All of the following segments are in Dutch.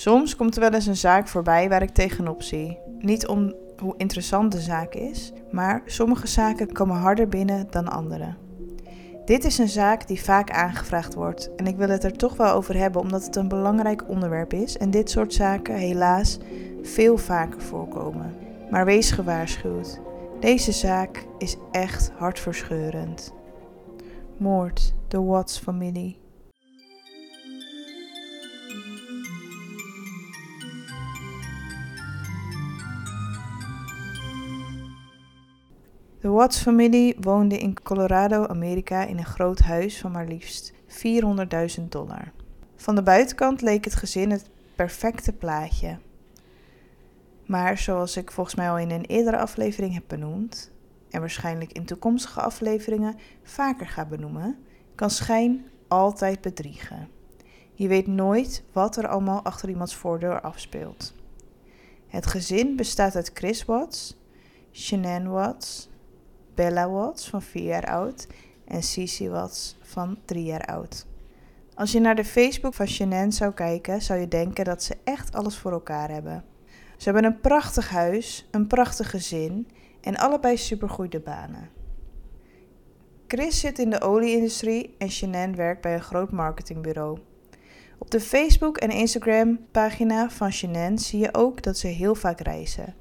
Soms komt er wel eens een zaak voorbij waar ik tegenop zie. Niet om hoe interessant de zaak is, maar sommige zaken komen harder binnen dan andere. Dit is een zaak die vaak aangevraagd wordt en ik wil het er toch wel over hebben omdat het een belangrijk onderwerp is en dit soort zaken helaas veel vaker voorkomen. Maar wees gewaarschuwd. Deze zaak is echt hartverscheurend. Moord, de Watts-familie. De Watts-familie woonde in Colorado, Amerika, in een groot huis van maar liefst 400.000 dollar. Van de buitenkant leek het gezin het perfecte plaatje. Maar zoals ik volgens mij al in een eerdere aflevering heb benoemd, en waarschijnlijk in toekomstige afleveringen vaker ga benoemen, kan schijn altijd bedriegen. Je weet nooit wat er allemaal achter iemands voordeur afspeelt. Het gezin bestaat uit Chris Watts, Shanann Watts, Bella Watts van 4 jaar oud en Cici Watts van 3 jaar oud. Als je naar de Facebook van Shanann zou kijken, zou je denken dat ze echt alles voor elkaar hebben. Ze hebben een prachtig huis, een prachtig gezin en allebei supergoeie banen. Chris zit in de olieindustrie en Shanann werkt bij een groot marketingbureau. Op de Facebook en Instagram pagina van Shanann zie je ook dat ze heel vaak reizen.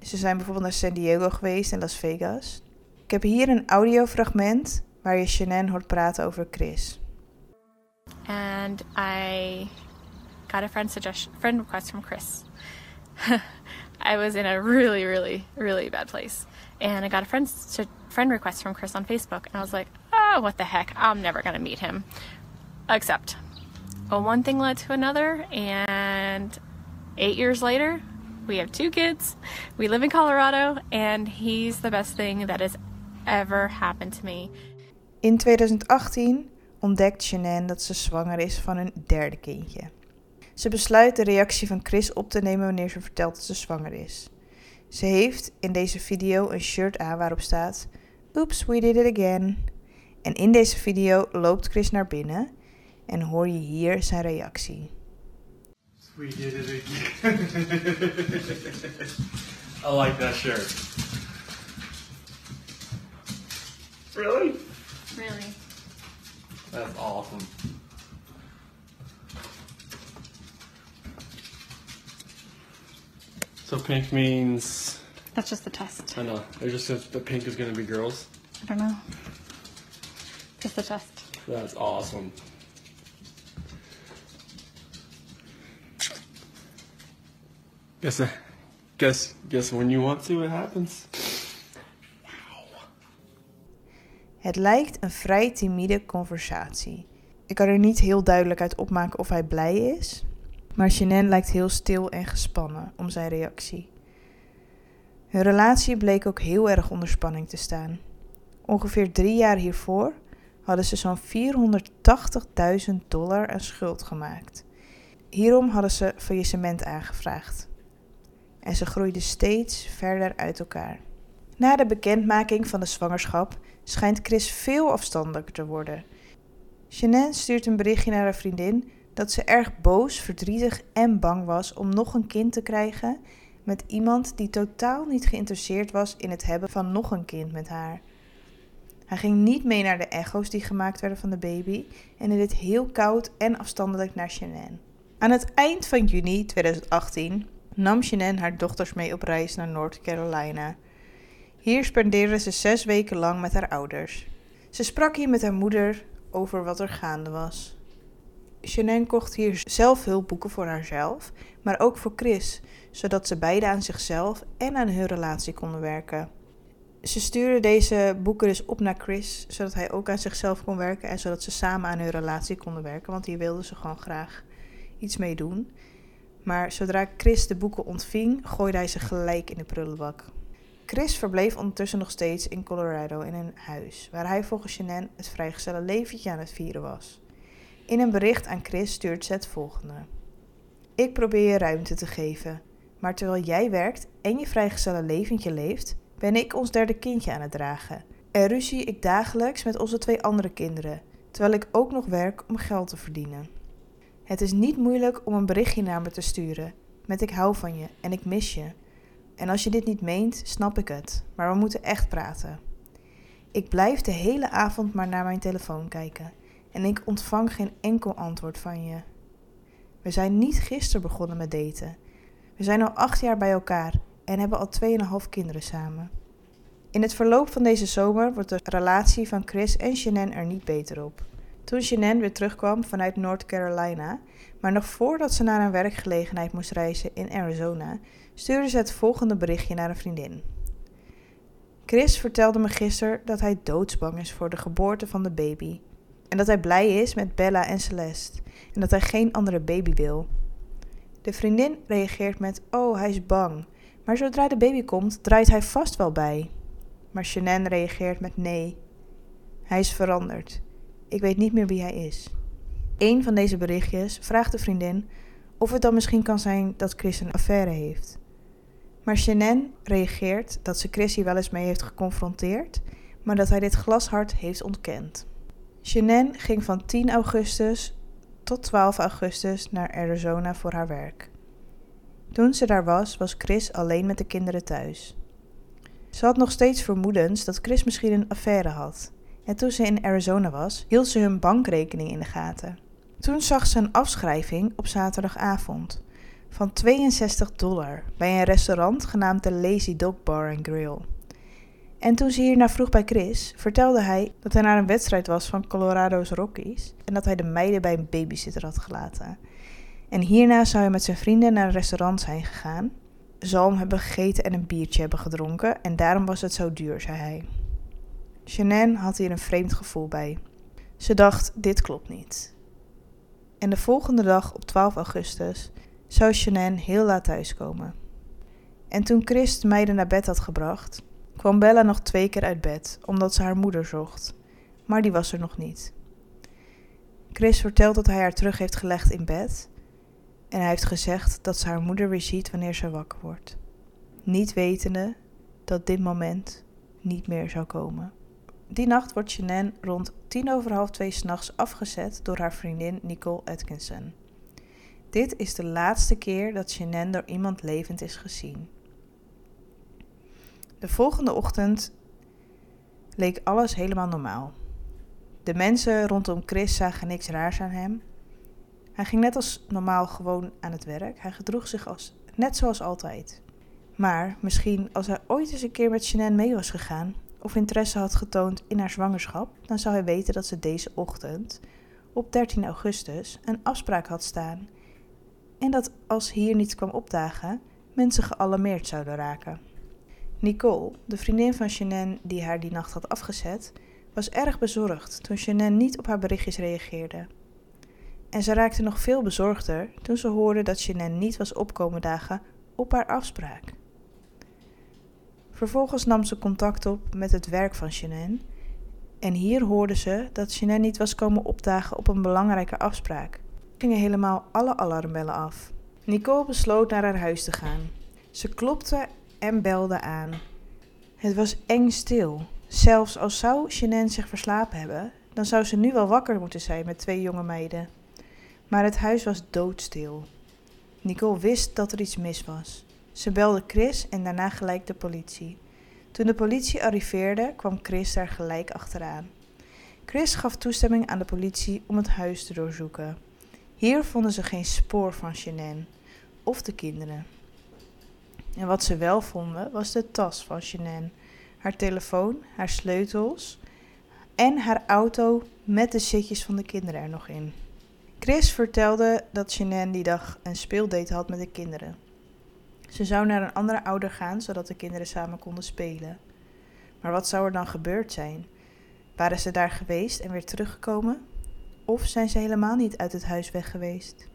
Ze zijn bijvoorbeeld naar San Diego geweest en Las Vegas. Ik heb hier een audiofragment waar je Shanann hoort praten over Chris. and I got a friend suggestion, friend request from Chris. I was in a really, really, really bad place, and I got a friend friend request from Chris on Facebook, and I was like, oh, what the heck? I'm never gonna meet him. Except, well, one thing led to another, and eight years later, we have two kids. We live in Colorado, and he's the best thing that has ever happened to me. In 2018 ontdekt Shanann dat ze zwanger is van een derde kindje. Ze besluit de reactie van Chris op te nemen wanneer ze vertelt dat ze zwanger is. Ze heeft in deze video een shirt aan waarop staat: Oops, we did it again. En in deze video loopt Chris naar binnen en hoor je hier zijn reactie. We did it again. I like that shirt. Really? Really? That's awesome. So pink means That's just the test. I know. It just says the pink is gonna be girls. I don't know. Just the test. That's awesome. Guess guess guess when you want to it happens. Het lijkt een vrij timide conversatie. Ik kan er niet heel duidelijk uit opmaken of hij blij is, maar Shanann lijkt heel stil en gespannen om zijn reactie. Hun relatie bleek ook heel erg onder spanning te staan. Ongeveer drie jaar hiervoor hadden ze zo'n 480.000 dollar aan schuld gemaakt. Hierom hadden ze faillissement aangevraagd. En ze groeiden steeds verder uit elkaar. Na de bekendmaking van de zwangerschap schijnt Chris veel afstandelijker te worden. Shanann stuurt een berichtje naar haar vriendin dat ze erg boos, verdrietig en bang was om nog een kind te krijgen met iemand die totaal niet geïnteresseerd was in het hebben van nog een kind met haar. Hij ging niet mee naar de echo's die gemaakt werden van de baby en deed heel koud en afstandelijk naar Shanann. Aan het eind van juni 2018 nam Shanann haar dochters mee op reis naar North Carolina. Hier spendeerde ze zes weken lang met haar ouders. Ze sprak hier met haar moeder over wat er gaande was. Shanann kocht hier zelf hulpboeken voor haarzelf, maar ook voor Chris, zodat ze beide aan zichzelf en aan hun relatie konden werken. Ze stuurde deze boeken dus op naar Chris, zodat hij ook aan zichzelf kon werken en zodat ze samen aan hun relatie konden werken, want hier wilden ze gewoon graag iets mee doen. Maar zodra Chris de boeken ontving, gooide hij ze gelijk in de prullenbak. Chris verbleef ondertussen nog steeds in Colorado in een huis, waar hij volgens Shanann het vrijgezelle leventje aan het vieren was. In een bericht aan Chris stuurt ze het volgende. Ik probeer je ruimte te geven, maar terwijl jij werkt en je vrijgezelle leventje leeft, ben ik ons derde kindje aan het dragen. En ruzie ik dagelijks met onze twee andere kinderen, terwijl ik ook nog werk om geld te verdienen. Het is niet moeilijk om een berichtje naar me te sturen met ik hou van je en ik mis je. En als je dit niet meent, snap ik het, maar we moeten echt praten. Ik blijf de hele avond maar naar mijn telefoon kijken en ik ontvang geen enkel antwoord van je. We zijn niet gisteren begonnen met daten. We zijn al acht jaar bij elkaar en hebben al 2,5 kinderen samen. In het verloop van deze zomer wordt de relatie van Chris en Shannon er niet beter op. Toen Shannon weer terugkwam vanuit North Carolina, maar nog voordat ze naar een werkgelegenheid moest reizen in Arizona, stuurde ze het volgende berichtje naar een vriendin. Chris vertelde me gisteren dat hij doodsbang is voor de geboorte van de baby. En dat hij blij is met Bella en Celeste. En dat hij geen andere baby wil. De vriendin reageert met: Oh, hij is bang. Maar zodra de baby komt, draait hij vast wel bij. Maar Shannon reageert met: Nee. Hij is veranderd. Ik weet niet meer wie hij is. Een van deze berichtjes vraagt de vriendin of het dan misschien kan zijn dat Chris een affaire heeft. Maar Shannon reageert dat ze Chris hier wel eens mee heeft geconfronteerd, maar dat hij dit glashard heeft ontkend. Shannon ging van 10 augustus tot 12 augustus naar Arizona voor haar werk. Toen ze daar was, was Chris alleen met de kinderen thuis. Ze had nog steeds vermoedens dat Chris misschien een affaire had. En toen ze in Arizona was, hield ze hun bankrekening in de gaten. Toen zag ze een afschrijving op zaterdagavond van 62 dollar bij een restaurant genaamd de Lazy Dog Bar and Grill. En toen ze hierna vroeg bij Chris, vertelde hij dat hij naar een wedstrijd was van Colorado's Rockies en dat hij de meiden bij een babysitter had gelaten. En hierna zou hij met zijn vrienden naar een restaurant zijn gegaan, zalm hebben gegeten en een biertje hebben gedronken en daarom was het zo duur, zei hij. Shannon had hier een vreemd gevoel bij. Ze dacht, dit klopt niet. En de volgende dag, op 12 augustus, zou Shannon heel laat thuiskomen. En toen Chris de meiden naar bed had gebracht, kwam Bella nog twee keer uit bed, omdat ze haar moeder zocht. Maar die was er nog niet. Chris vertelt dat hij haar terug heeft gelegd in bed. En hij heeft gezegd dat ze haar moeder weer ziet wanneer ze wakker wordt. Niet wetende dat dit moment niet meer zou komen. Die nacht wordt Shannon rond tien over half twee s'nachts afgezet door haar vriendin Nicole Atkinson. Dit is de laatste keer dat Shannon door iemand levend is gezien. De volgende ochtend leek alles helemaal normaal. De mensen rondom Chris zagen niks raars aan hem. Hij ging net als normaal gewoon aan het werk. Hij gedroeg zich als, net zoals altijd. Maar misschien als hij ooit eens een keer met Shannon mee was gegaan, of interesse had getoond in haar zwangerschap, dan zou hij weten dat ze deze ochtend, op 13 augustus, een afspraak had staan. En dat als hier niets kwam opdagen, mensen gealarmeerd zouden raken. Nicole, de vriendin van Shannon die haar die nacht had afgezet, was erg bezorgd toen Shannon niet op haar berichtjes reageerde. En ze raakte nog veel bezorgder toen ze hoorde dat Shannon niet was opkomen dagen op haar afspraak. Vervolgens nam ze contact op met het werk van Shannon. En hier hoorde ze dat Shannon niet was komen opdagen op een belangrijke afspraak. Gingen helemaal alle alarmbellen af. Nicole besloot naar haar huis te gaan. Ze klopte en belde aan. Het was eng stil. Zelfs als zou Shannon zich verslapen hebben, dan zou ze nu wel wakker moeten zijn met twee jonge meiden. Maar het huis was doodstil. Nicole wist dat er iets mis was. Ze belde Chris en daarna gelijk de politie. Toen de politie arriveerde, kwam Chris daar gelijk achteraan. Chris gaf toestemming aan de politie om het huis te doorzoeken. Hier vonden ze geen spoor van Shannon of de kinderen. En wat ze wel vonden was de tas van Shannon, haar telefoon, haar sleutels en haar auto met de zitjes van de kinderen er nog in. Chris vertelde dat Shannon die dag een speeldate had met de kinderen. Ze zou naar een andere ouder gaan, zodat de kinderen samen konden spelen. Maar wat zou er dan gebeurd zijn? Waren ze daar geweest en weer teruggekomen? Of zijn ze helemaal niet uit het huis weg geweest?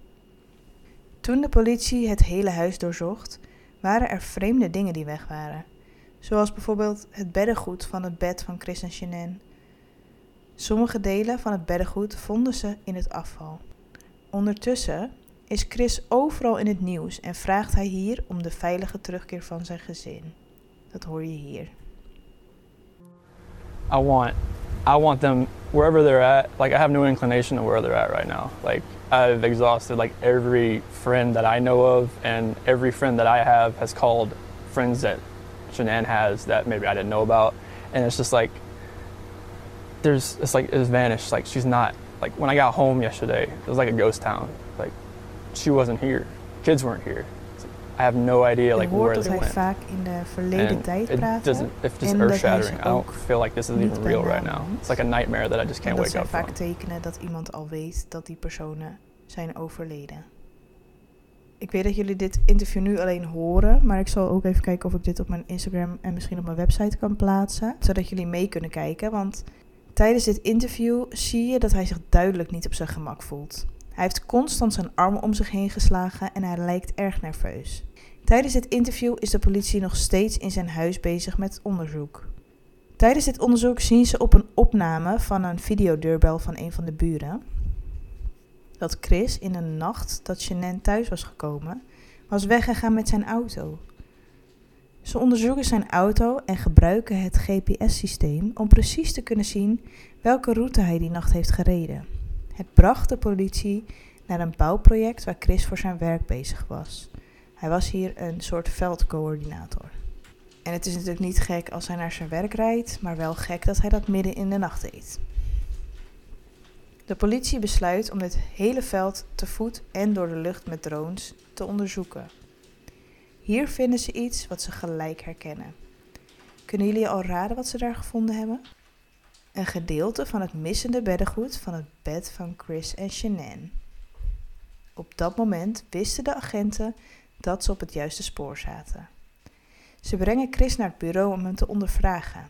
Toen de politie het hele huis doorzocht, waren er vreemde dingen die weg waren. Zoals bijvoorbeeld het beddengoed van het bed van Chris en. Sommige delen van het beddengoed vonden ze in het afval. Ondertussen is Chris overal in het nieuws en vraagt hij hier om de veilige terugkeer van zijn gezin. Dat hoor je hier. I want I want them wherever they're at. Like I have no inclination of where they're at right now. Like I've exhausted like every friend that I know of, and every friend that I have has called friends that Shanann has that maybe I didn't know about, and it's just like there's it's like it's vanished. Like she's not like when I got home yesterday, it was like a ghost town. She wasn't here, kids weren't here. I have no idea like where dat they went. vaak in de verleden And tijd it praat. doesn't, it's just dat hij earth shattering. I don't feel like this is even real right now. It's like a nightmare that I just can't dat wake up vaak from. tekenen dat iemand al weet dat die personen zijn overleden. Ik weet dat jullie dit interview nu alleen horen, maar ik zal ook even kijken of ik dit op mijn Instagram en misschien op mijn website kan plaatsen, zodat jullie mee kunnen kijken. Want tijdens dit interview zie je dat hij zich duidelijk niet op zijn gemak voelt. Hij heeft constant zijn arm om zich heen geslagen en hij lijkt erg nerveus. Tijdens dit interview is de politie nog steeds in zijn huis bezig met onderzoek. Tijdens dit onderzoek zien ze op een opname van een videodeurbel van een van de buren dat Chris in een nacht dat Shanann thuis was gekomen, was weggegaan met zijn auto. Ze onderzoeken zijn auto en gebruiken het GPS-systeem om precies te kunnen zien welke route hij die nacht heeft gereden. Het bracht de politie naar een bouwproject waar Chris voor zijn werk bezig was. Hij was hier een soort veldcoördinator. En het is natuurlijk niet gek als hij naar zijn werk rijdt, maar wel gek dat hij dat midden in de nacht deed. De politie besluit om dit hele veld te voet en door de lucht met drones te onderzoeken. Hier vinden ze iets wat ze gelijk herkennen. Kunnen jullie al raden wat ze daar gevonden hebben? Een gedeelte van het missende beddengoed van het bed van Chris en Shanann. Op dat moment wisten de agenten dat ze op het juiste spoor zaten. Ze brengen Chris naar het bureau om hem te ondervragen.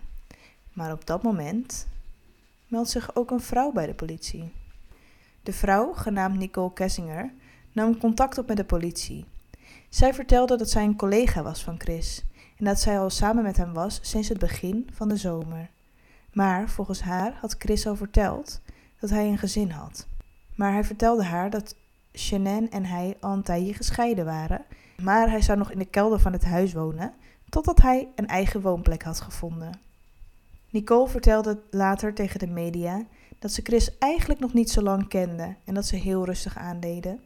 Maar op dat moment meldt zich ook een vrouw bij de politie. De vrouw, genaamd Nicole Kessinger, nam contact op met de politie. Zij vertelde dat zij een collega was van Chris en dat zij al samen met hem was sinds het begin van de zomer. Maar volgens haar had Chris al verteld dat hij een gezin had. Maar hij vertelde haar dat Shanann en hij al een tijdje gescheiden waren, maar hij zou nog in de kelder van het huis wonen totdat hij een eigen woonplek had gevonden. Nicole vertelde later tegen de media dat ze Chris eigenlijk nog niet zo lang kende en dat ze heel rustig aandeden.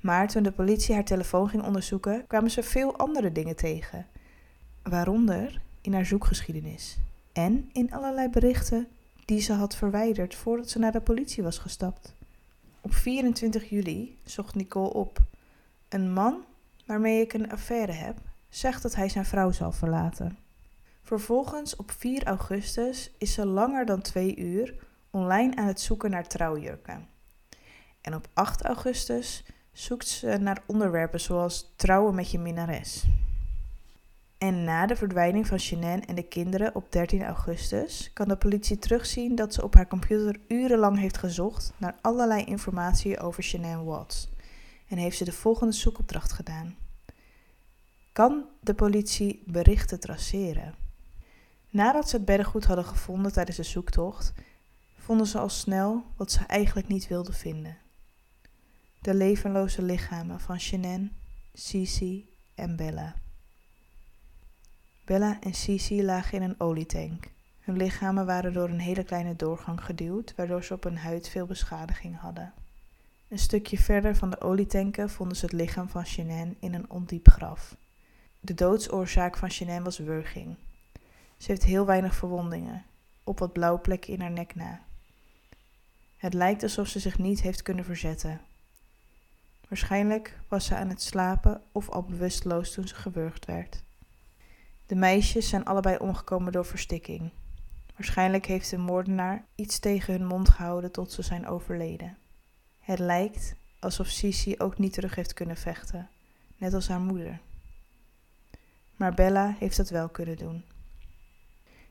Maar toen de politie haar telefoon ging onderzoeken, kwamen ze veel andere dingen tegen. Waaronder in haar zoekgeschiedenis en in allerlei berichten die ze had verwijderd voordat ze naar de politie was gestapt. Op 24 juli zocht Nicole op. Een man waarmee ik een affaire heb, zegt dat hij zijn vrouw zal verlaten. Vervolgens op 4 augustus is ze langer dan twee uur online aan het zoeken naar trouwjurken. En op 8 augustus zoekt ze naar onderwerpen zoals trouwen met je minnares. En na de verdwijning van Shanann en de kinderen op 13 augustus kan de politie terugzien dat ze op haar computer urenlang heeft gezocht naar allerlei informatie over Shanann Watts en heeft ze de volgende zoekopdracht gedaan. Kan de politie berichten traceren? Nadat ze het beddengoed hadden gevonden tijdens de zoektocht, vonden ze al snel wat ze eigenlijk niet wilden vinden. De levenloze lichamen van Shanann, Cici en Bella. Bella en Cici lagen in een olietank. Hun lichamen waren door een hele kleine doorgang geduwd, waardoor ze op hun huid veel beschadiging hadden. Een stukje verder van de olietanken vonden ze het lichaam van Shanann in een ondiep graf. De doodsoorzaak van Shanann was wurging. Ze heeft heel weinig verwondingen, op wat blauwe plekken in haar nek na. Het lijkt alsof ze zich niet heeft kunnen verzetten. Waarschijnlijk was ze aan het slapen of al bewusteloos toen ze gewurgd werd. De meisjes zijn allebei omgekomen door verstikking. Waarschijnlijk heeft de moordenaar iets tegen hun mond gehouden tot ze zijn overleden. Het lijkt alsof Sisi ook niet terug heeft kunnen vechten, net als haar moeder. Maar Bella heeft dat wel kunnen doen.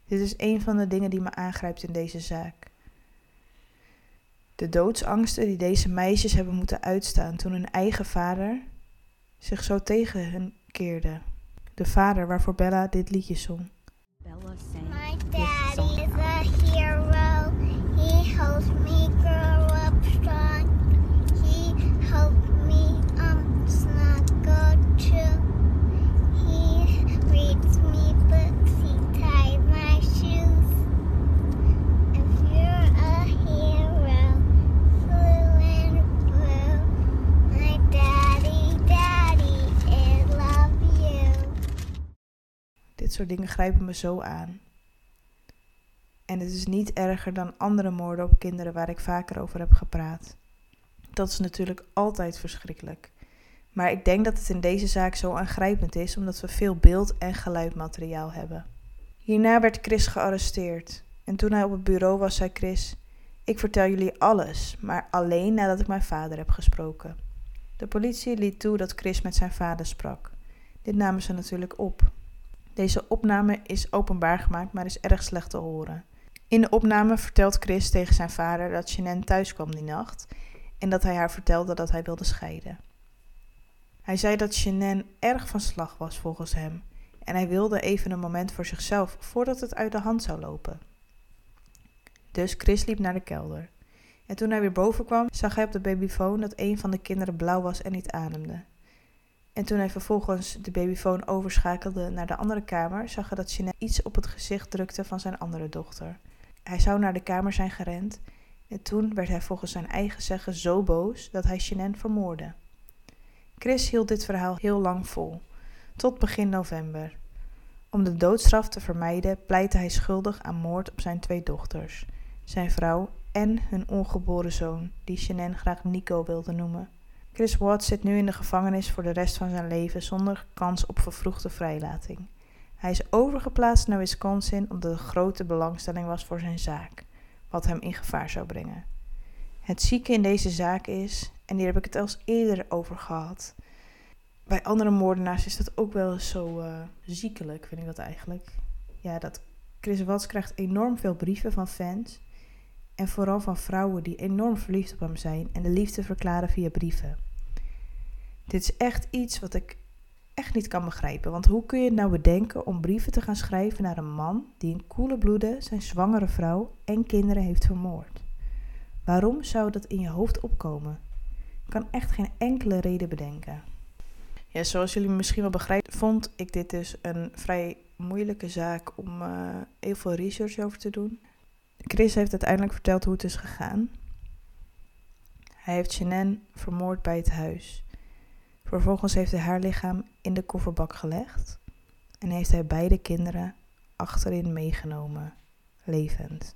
Dit is een van de dingen die me aangrijpt in deze zaak. De doodsangsten die deze meisjes hebben moeten uitstaan toen hun eigen vader zich zo tegen hen keerde. De vader waarvoor Bella dit liedje zong. Bella sang My daddy is a hero. He helps me soort dingen grijpen me zo aan. En het is niet erger dan andere moorden op kinderen waar ik vaker over heb gepraat. Dat is natuurlijk altijd verschrikkelijk. Maar ik denk dat het in deze zaak zo aangrijpend is omdat we veel beeld- en geluidmateriaal hebben. Hierna werd Chris gearresteerd. En toen hij op het bureau was, zei Chris: Ik vertel jullie alles, maar alleen nadat ik mijn vader heb gesproken. De politie liet toe dat Chris met zijn vader sprak. Dit namen ze natuurlijk op. Deze opname is openbaar gemaakt, maar is erg slecht te horen. In de opname vertelt Chris tegen zijn vader dat Shannon thuis kwam die nacht en dat hij haar vertelde dat hij wilde scheiden. Hij zei dat Shannon erg van slag was volgens hem en hij wilde even een moment voor zichzelf voordat het uit de hand zou lopen. Dus Chris liep naar de kelder. En toen hij weer boven kwam, zag hij op de babyfoon dat een van de kinderen blauw was en niet ademde. En toen hij vervolgens de babyfoon overschakelde naar de andere kamer, zag hij dat Jeanette iets op het gezicht drukte van zijn andere dochter. Hij zou naar de kamer zijn gerend en toen werd hij volgens zijn eigen zeggen zo boos dat hij Jeanette vermoordde. Chris hield dit verhaal heel lang vol, tot begin november. Om de doodstraf te vermijden pleitte hij schuldig aan moord op zijn twee dochters, zijn vrouw en hun ongeboren zoon, die Shannon graag Nico wilde noemen. Chris Watts zit nu in de gevangenis voor de rest van zijn leven zonder kans op vervroegde vrijlating. Hij is overgeplaatst naar Wisconsin omdat er grote belangstelling was voor zijn zaak, wat hem in gevaar zou brengen. Het zieke in deze zaak is, en hier heb ik het als eerder over gehad, bij andere moordenaars is dat ook wel eens zo uh, ziekelijk, vind ik dat eigenlijk. Ja, dat Chris Watts krijgt enorm veel brieven van fans en vooral van vrouwen die enorm verliefd op hem zijn en de liefde verklaren via brieven. Dit is echt iets wat ik echt niet kan begrijpen. Want hoe kun je nou bedenken om brieven te gaan schrijven naar een man die in koele bloeden zijn zwangere vrouw en kinderen heeft vermoord? Waarom zou dat in je hoofd opkomen? Ik kan echt geen enkele reden bedenken. Ja, zoals jullie misschien wel begrijpen, vond ik dit dus een vrij moeilijke zaak om uh, heel veel research over te doen. Chris heeft uiteindelijk verteld hoe het is gegaan. Hij heeft Shannon vermoord bij het huis. Vervolgens heeft hij haar lichaam in de kofferbak gelegd en heeft hij beide kinderen achterin meegenomen, levend.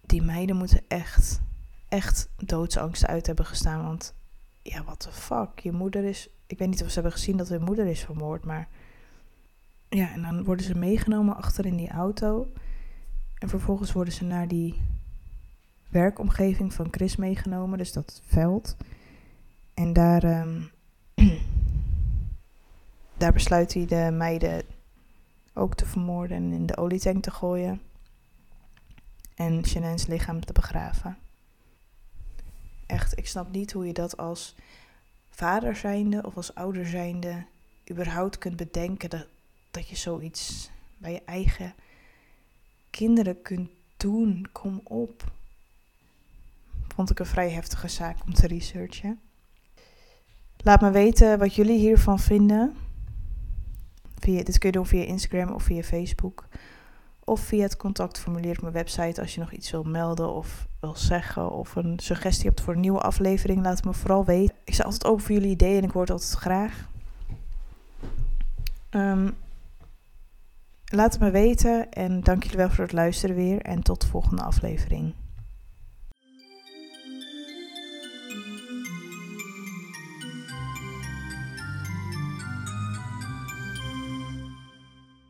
Die meiden moeten echt, echt doodsangst uit hebben gestaan, want ja, what the fuck, je moeder is, ik weet niet of ze hebben gezien dat hun moeder is vermoord, maar ja, en dan worden ze meegenomen achter in die auto. En vervolgens worden ze naar die werkomgeving van Chris meegenomen, dus dat veld. En daar, um, daar besluit hij de meiden ook te vermoorden en in de olietank te gooien. En Shannon's lichaam te begraven. Echt, ik snap niet hoe je dat als vader zijnde of als ouder zijnde überhaupt kunt bedenken dat, dat je zoiets bij je eigen kinderen kunt doen. Kom op. Vond ik een vrij heftige zaak om te researchen. Laat me weten wat jullie hiervan vinden. Via, dit kun je doen via Instagram of via Facebook. Of via het contactformulier op mijn website als je nog iets wil melden of wil zeggen. Of een suggestie hebt voor een nieuwe aflevering. Laat het me vooral weten. Ik sta altijd open voor jullie ideeën en ik hoor het altijd graag. Um, Laat het me weten en dank jullie wel voor het luisteren weer en tot de volgende aflevering.